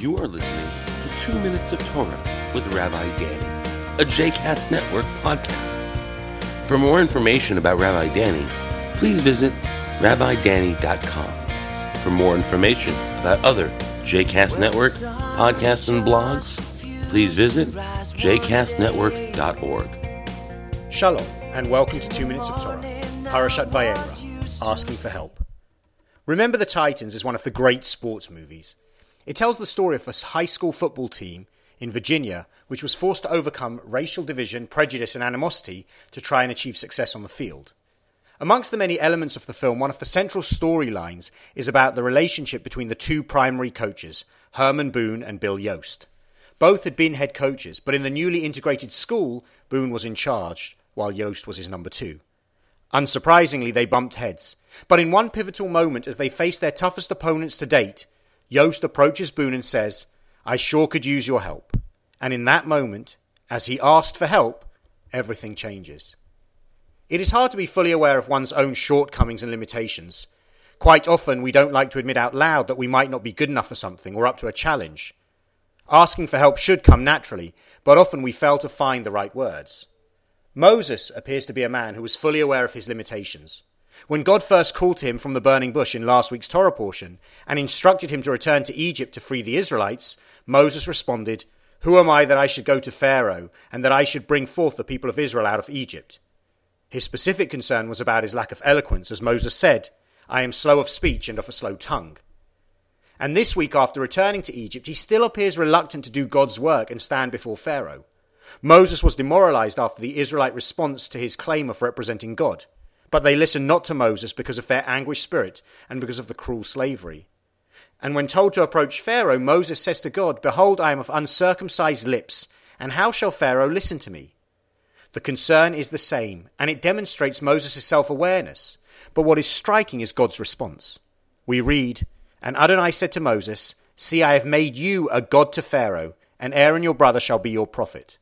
You are listening to Two Minutes of Torah with Rabbi Danny, a JCast Network podcast. For more information about Rabbi Danny, please visit rabbidanny.com. For more information about other JCast Network podcasts and blogs, please visit jcastnetwork.org. Shalom, and welcome to Two Minutes of Torah, Parashat Vayera, Asking for Help. Remember the Titans is one of the great sports movies. It tells the story of a high school football team in Virginia which was forced to overcome racial division, prejudice, and animosity to try and achieve success on the field. Amongst the many elements of the film, one of the central storylines is about the relationship between the two primary coaches, Herman Boone and Bill Yoast. Both had been head coaches, but in the newly integrated school, Boone was in charge, while Yoast was his number two. Unsurprisingly, they bumped heads. But in one pivotal moment, as they faced their toughest opponents to date, Yoast approaches Boone and says, I sure could use your help. And in that moment, as he asked for help, everything changes. It is hard to be fully aware of one's own shortcomings and limitations. Quite often, we don't like to admit out loud that we might not be good enough for something or up to a challenge. Asking for help should come naturally, but often we fail to find the right words. Moses appears to be a man who was fully aware of his limitations. When God first called to him from the burning bush in last week's Torah portion and instructed him to return to Egypt to free the Israelites, Moses responded, Who am I that I should go to Pharaoh and that I should bring forth the people of Israel out of Egypt? His specific concern was about his lack of eloquence, as Moses said, I am slow of speech and of a slow tongue. And this week, after returning to Egypt, he still appears reluctant to do God's work and stand before Pharaoh. Moses was demoralized after the Israelite response to his claim of representing God. But they listened not to Moses because of their anguished spirit and because of the cruel slavery. And when told to approach Pharaoh, Moses says to God, Behold, I am of uncircumcised lips, and how shall Pharaoh listen to me? The concern is the same, and it demonstrates Moses' self awareness. But what is striking is God's response. We read, And Adonai said to Moses, See, I have made you a god to Pharaoh, and Aaron your brother shall be your prophet.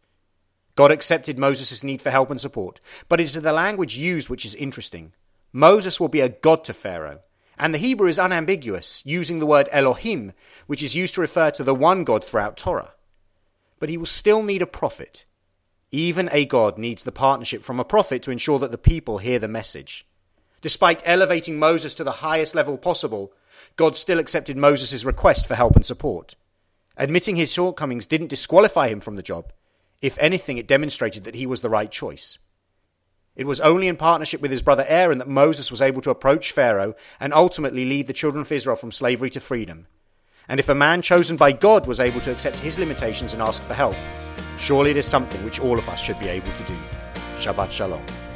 God accepted Moses' need for help and support, but it is the language used which is interesting. Moses will be a god to Pharaoh, and the Hebrew is unambiguous, using the word Elohim, which is used to refer to the one God throughout Torah. But he will still need a prophet. Even a God needs the partnership from a prophet to ensure that the people hear the message. Despite elevating Moses to the highest level possible, God still accepted Moses' request for help and support. Admitting his shortcomings didn't disqualify him from the job. If anything, it demonstrated that he was the right choice. It was only in partnership with his brother Aaron that Moses was able to approach Pharaoh and ultimately lead the children of Israel from slavery to freedom. And if a man chosen by God was able to accept his limitations and ask for help, surely it is something which all of us should be able to do. Shabbat Shalom.